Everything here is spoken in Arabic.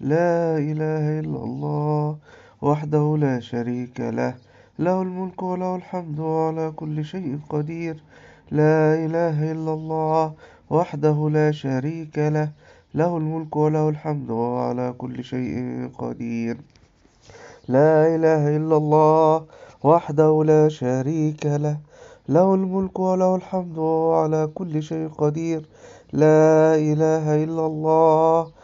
لا إله إلا الله وحده لا شريك له. له الملك وله الحمد وهو على كل شيء قدير. لا إله إلا الله وحده لا شريك له. له الملك وله الحمد وهو على كل شيء قدير. لا إله إلا الله وحده لا شريك له. له الملك وله الحمد وهو على كل شيء قدير. لا إله إلا الله